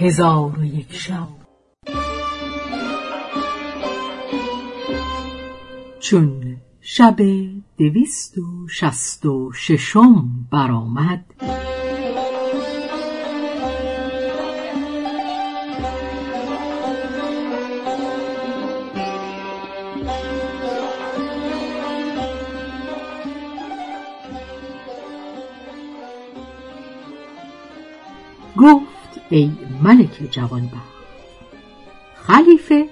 هزار و یک شب. چون شب دویست و شست و ششم برآمد ای ملک جوانبخت. خلیفه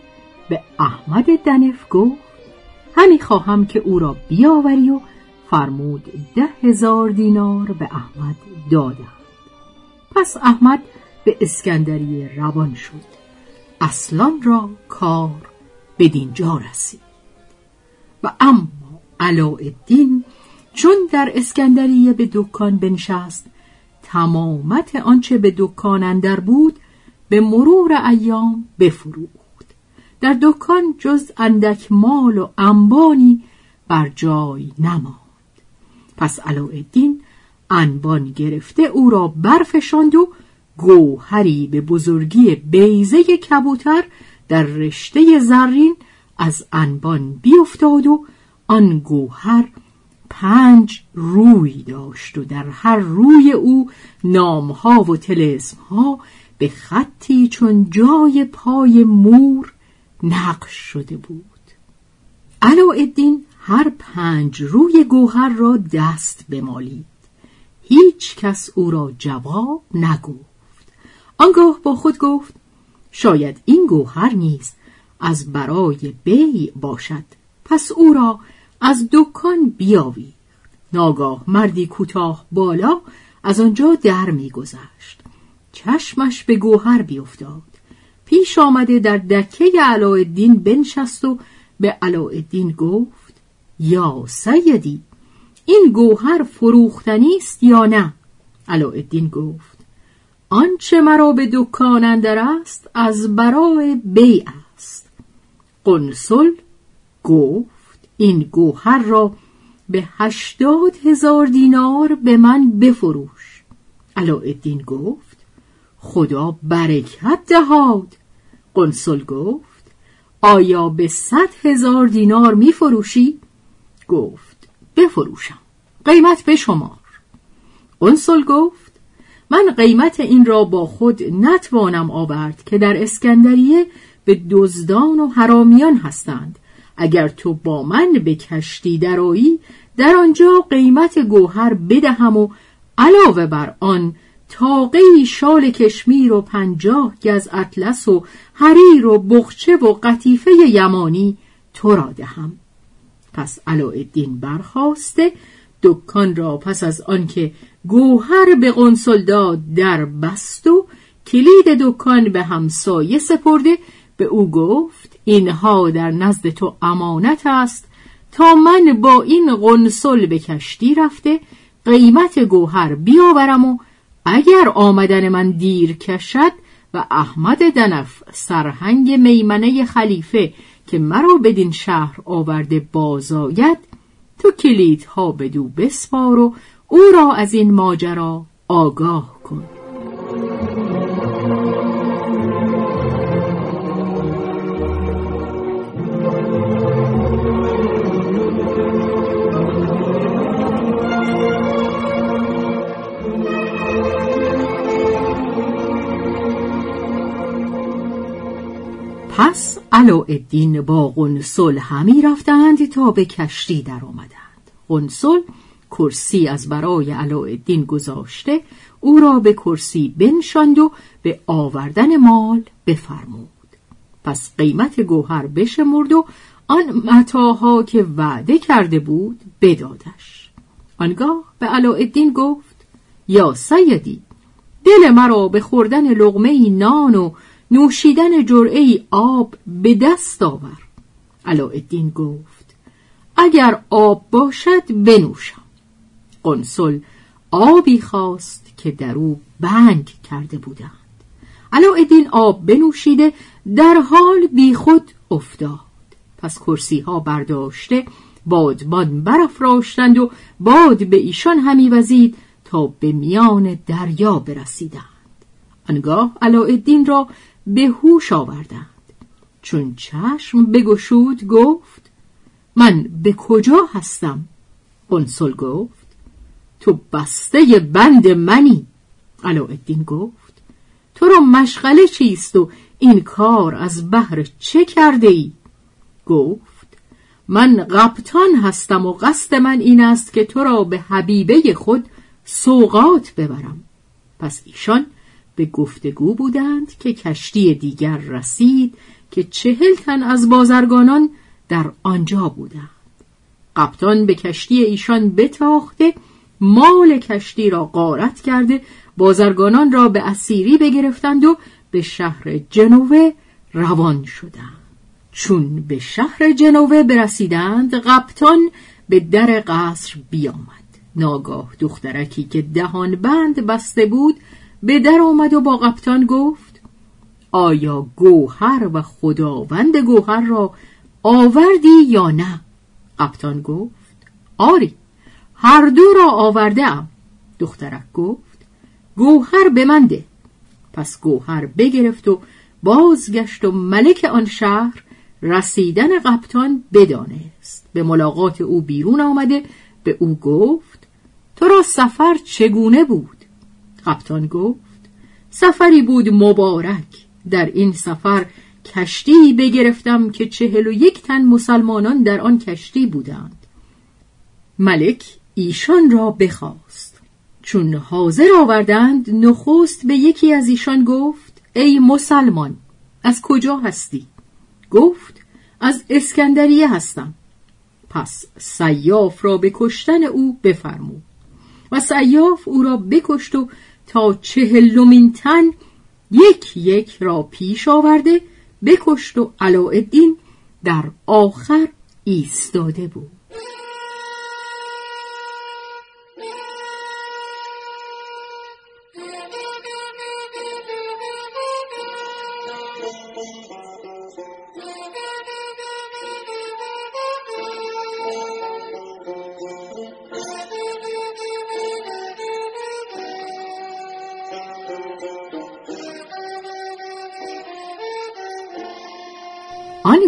به احمد دنف گفت همی خواهم که او را بیاوری و فرمود ده هزار دینار به احمد دادند پس احمد به اسکندریه روان شد. اصلان را کار به دینجا رسید. و اما علاءالدین چون در اسکندریه به دکان بنشست تمامت آنچه به دکان اندر بود به مرور ایام بفروخت. در دکان جز اندک مال و انبانی بر جای نماند. پس علاءالدین انبان گرفته او را برفشاند و گوهری به بزرگی بیزه کبوتر در رشته زرین از انبان بیفتاد و آن گوهر پنج روی داشت و در هر روی او نامها و تلسمها به خطی چون جای پای مور نقش شده بود. علاءالدین هر پنج روی گوهر را دست بمالید. هیچ کس او را جواب نگفت. آنگاه با خود گفت شاید این گوهر نیست از برای بی باشد. پس او را از دکان بیاویخت ناگاه مردی کوتاه بالا از آنجا در میگذشت. چشمش به گوهر بیافتاد پیش آمده در دکه علاءالدین بنشست و به علاءالدین گفت یا سیدی این گوهر فروختنی است یا نه? علاءالدین گفت آنچه مرا به دکان اندر است از برای بیع است. قنسل گفت این گوهر را به هشتاد هزار دینار به من بفروش. علاءالدین گفت خدا برکت دهاد. قنسل گفت آیا به صد هزار دینار می فروشی؟ گفت بفروشم. قیمت به شمار. قنسل گفت من قیمت این را با خود نتوانم آورد که در اسکندریه به دزدان و حرامیان هستند اگر تو با من به کشتی درایی در آنجا قیمت گوهر بدهم و علاوه بر آن تاقه شال کشمیر و پنجاه گز اطلس و حریر و بخچه و قطیفه یمانی تو را دهم. پس علاءالدین برخواسته دکان را پس از آنکه گوهر به قنسل داد در بست و کلید دکان به همسایه سپرده به او گفت اینها در نزد تو امانت است. تا من با این قنسل به کشتی رفته قیمت گوهر بیاورم و اگر آمدن من دیر کشد و احمد دنف سرهنگ میمنه خلیفه که مرا بدین شهر آورده بازاید تو کلیدها بدو بسپار و او را از این ماجرا آگاه کن. علاءالدین با قنسل همی رفتند تا به کشتی در آمدند. قنسل کرسی از برای علاءالدین گذاشته او را به کرسی بنشاند و به آوردن مال بفرمود. پس قیمت گوهر بشمرد و آن متاها که وعده کرده بود بدادش. آنگاه به علاءالدین گفت یا سیدی دل مرا به خوردن لغمه نان و نوشیدن جرعه آب به دست آور. علاءالدین گفت اگر آب باشد بنوشم. قنسل آبی خواست که در او بنگ کرده بودند. علاءالدین آب بنوشیده در حال بیخود افتاد. پس کرسی ها برداشته بادبان برافراشتند و باد به ایشان همی وزید تا به میان دریا برسیدند. آنگاه علاءالدین را به هوش آوردند. چون چشم بگشود گفت من به کجا هستم؟ قنسل گفت تو بسته بند منی. علاءالدین گفت تو را مشغله چیست و این کار از بهر چه کرده ای؟ گفت من قبطان هستم و قصد من این است که تو را به حبیبه خود سوقات ببرم. پس ایشان به گفتگو بودند که کشتی دیگر رسید که چهل تن از بازرگانان در آنجا بودند. قبطان به کشتی ایشان بتاخته مال کشتی را غارت کرده بازرگانان را به اسیری بگرفتند و به شهر جنوه روان شدند. چون به شهر جنوه برسیدند قبطان به در قصر بیامد. ناگاه دخترکی که دهان بند بسته بود به در آمد و با قبطان گفت آیا گوهر و خداوند گوهر را آوردی یا نه؟ قبطان گفت آری هر دو را آورده ام دخترک گفت گوهر به من ده. پس گوهر بگرفت و بازگشت و ملک آن شهر رسیدن قبطان بدانست. به ملاقات او بیرون آمده به او گفت تو را سفر چگونه بود؟ قبطان گفت سفری بود مبارک. در این سفر کشتی بگرفتم که چهل و یک تن مسلمانان در آن کشتی بودند. ملک ایشان را بخواست. چون حاضر آوردند نخست به یکی از ایشان گفت ای مسلمان از کجا هستی؟ گفت از اسکندریه هستم. پس سیاف را به کشتن او بفرمود و سیاف او را بکشت و تا چهلمین تن یک یک را پیش آورده بکشت و علاءالدین در آخر ایستاده بود.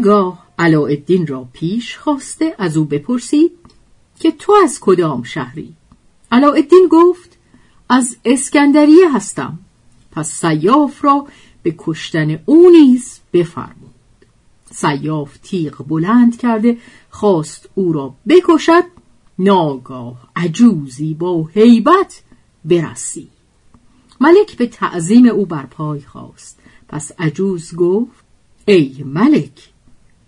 آنگاه علاءالدین را پیش خواسته از او بپرسید که تو از کدام شهری؟ علاءالدین گفت از اسکندریه هستم. پس سیاف را به کشتن او نیز بفرمود. سیاف تیغ بلند کرده خواست او را بکشد ناگاه عجوزی با هیبت برسید ملک به تعظیم او بر پای خواست پس عجوز گفت ای ملک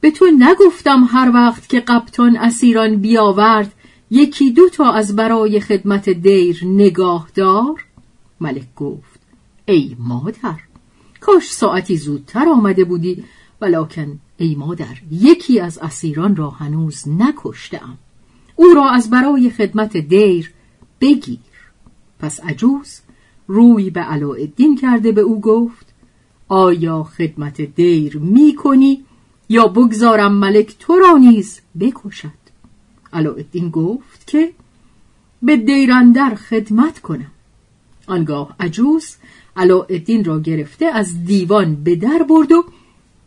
به تو نگفتم هر وقت که قبطان اسیران بیاورد یکی دو تا از برای خدمت دیر نگاه دار؟ ملک گفت ای مادر کاش ساعتی زودتر آمده بودی ولیکن ای مادر یکی از اسیران را هنوز نکشتم او را از برای خدمت دیر بگیر. پس عجوز روی به علاءالدین کرده به او گفت آیا خدمت دیر می کنی؟ یا بگذارم ملک تو را نیز بکشد. علاءالدین گفت که به دیرندر خدمت کنم. آنگاه عجوز علاءالدین را گرفته از دیوان به در برد و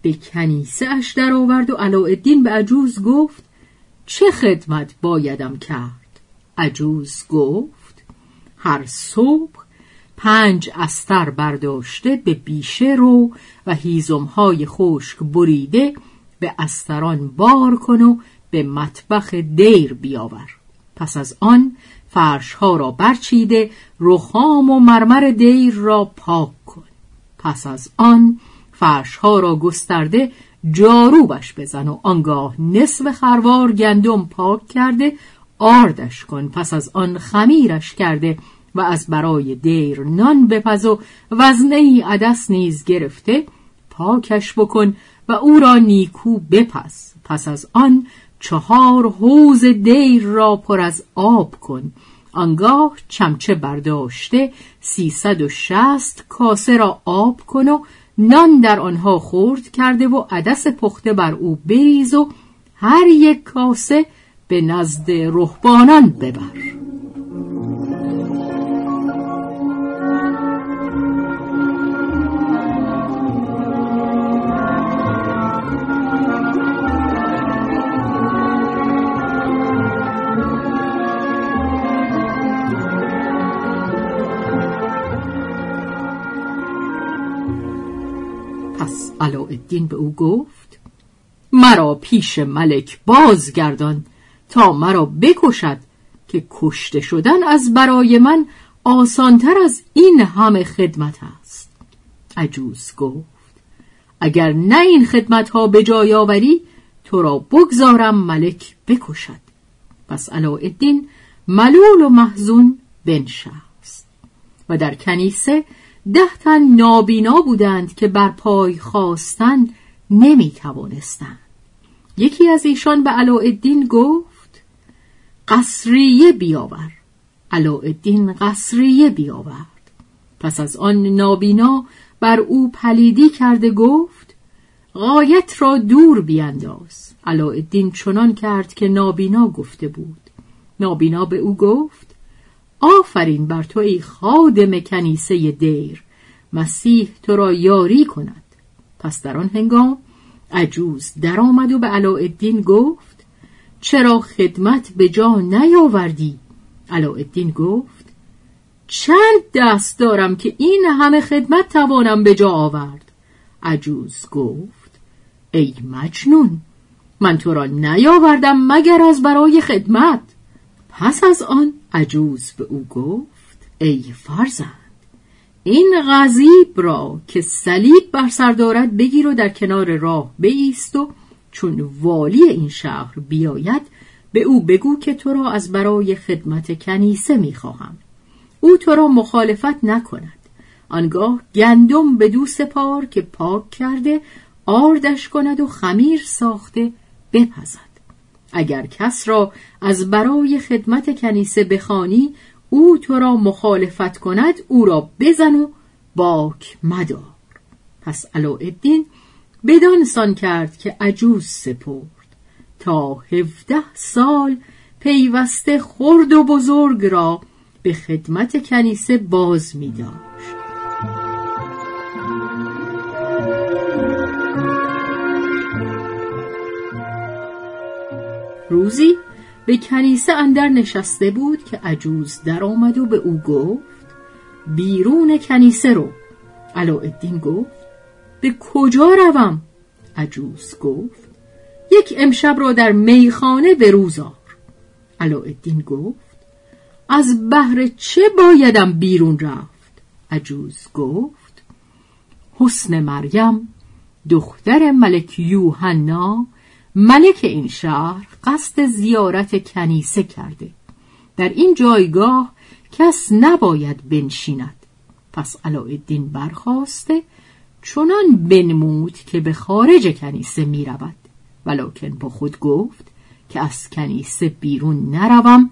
به کنیسه اش در آورد و علاءالدین به عجوز گفت چه خدمت بایدم کرد؟ عجوز گفت هر صبح پنج استر برداشته به بیشه رو و هیزمهای خشک بریده به استران بار کن و به مطبخ دیر بیاور. پس از آن فرشها را برچیده رخام و مرمر دیر را پاک کن. پس از آن فرشها را گسترده جاروبش بزن و آنگاه نصف خروار گندم پاک کرده آردش کن. پس از آن خمیرش کرده و از برای دیر نان بپز و وزنه ای عدس نیز گرفته پاکش بکن و او را نیکو بپس. پس از آن چهار حوز دیر را پر از آب کن. آنگاه چمچه برداشته سیصد و شست کاسه را آب کن و نان در آنها خورد کرده و عدس پخته بر او بریز و هر یک کاسه به نزد رهبانان ببر. علاءالدین به او گفت مرا پیش ملک بازگردان تا مرا بکشد که کشته شدن از برای من آسانتر از این همه خدمت است. عجوز گفت اگر نه این خدمت ها به جای آوری تو را بگذارم ملک بکشد. پس علاءالدین ملول و محزون بنشست و در کنیسه ده تن نابینا بودند که بر پای خواستن نمی توانستند یکی از ایشان به علاءالدین گفت قصریه بیاور. علاءالدین قصریه بیاورد. پس از آن نابینا بر او پلیدی کرده گفت غایت را دور بیانداز علاءالدین چنان کرد که نابینا گفته بود. نابینا به او گفت آفرین بر تو ای خادم کنیسه دیر. مسیح تو را یاری کند. پس در آن هنگام عجوز درآمد و به علاءالدین گفت چرا خدمت به جا نیاوردی؟ علاءالدین گفت چند دست دارم که این همه خدمت توانم به جا آورد. عجوز گفت ای مجنون من تو را نیاوردم مگر از برای خدمت؟ پس از آن عجوز به او گفت ای فرزند این غذیب را که صلیب بر سر دارد بگیر و در کنار راه بایست و چون والی این شهر بیاید به او بگو که تو را از برای خدمت کنیسه می‌خواهم. او تو را مخالفت نکند. آنگاه گندم به دو سپار که پاک کرده آردش کند و خمیر ساخته بپزد. اگر کس را از برای خدمت کنیسه بخوانی او تو را مخالفت کند او را بزن و باک مدار پس علاءالدین بدانسان کرد که عجوز سپرد تا هفده سال پیوسته خرد و بزرگ را به خدمت کنیسه باز می داشت. روزی به کنیسه اندر نشسته بود که عجوز در آمد و به او گفت بیرون کنیسه رو. علاءالدین گفت به کجا روم؟ عجوز گفت یک امشب را در میخانه به روزار علاءالدین گفت از بهر چه بایدم بیرون رفت؟ عجوز گفت حسن مریم دختر ملک یوحنا ملک این شهر قصد زیارت کنیسه کرده. در این جایگاه کس نباید بنشیند. پس علاءالدین برخواسته چنان بنمود که به خارج کنیسه می رود ولکن با خود گفت که از کنیسه بیرون نروم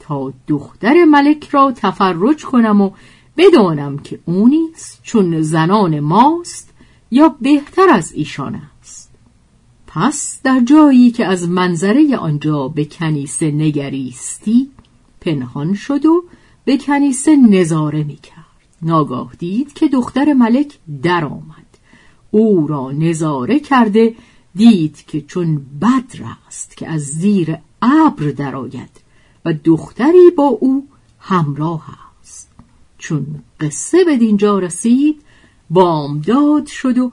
تا دختر ملک را تفرج کنم و بدانم که او چون زنان ماست یا بهتر از ایشان پس در جایی که از منظره آنجا به کنیسه نگریستی پنهان شد و به کنیسه نظاره می کرد ناگاه دید که دختر ملک درآمد. او را نظاره کرده دید که چون بدر است که از زیر ابر درآید و دختری با او همراه است. چون قصه به دینجا رسید بامداد شد و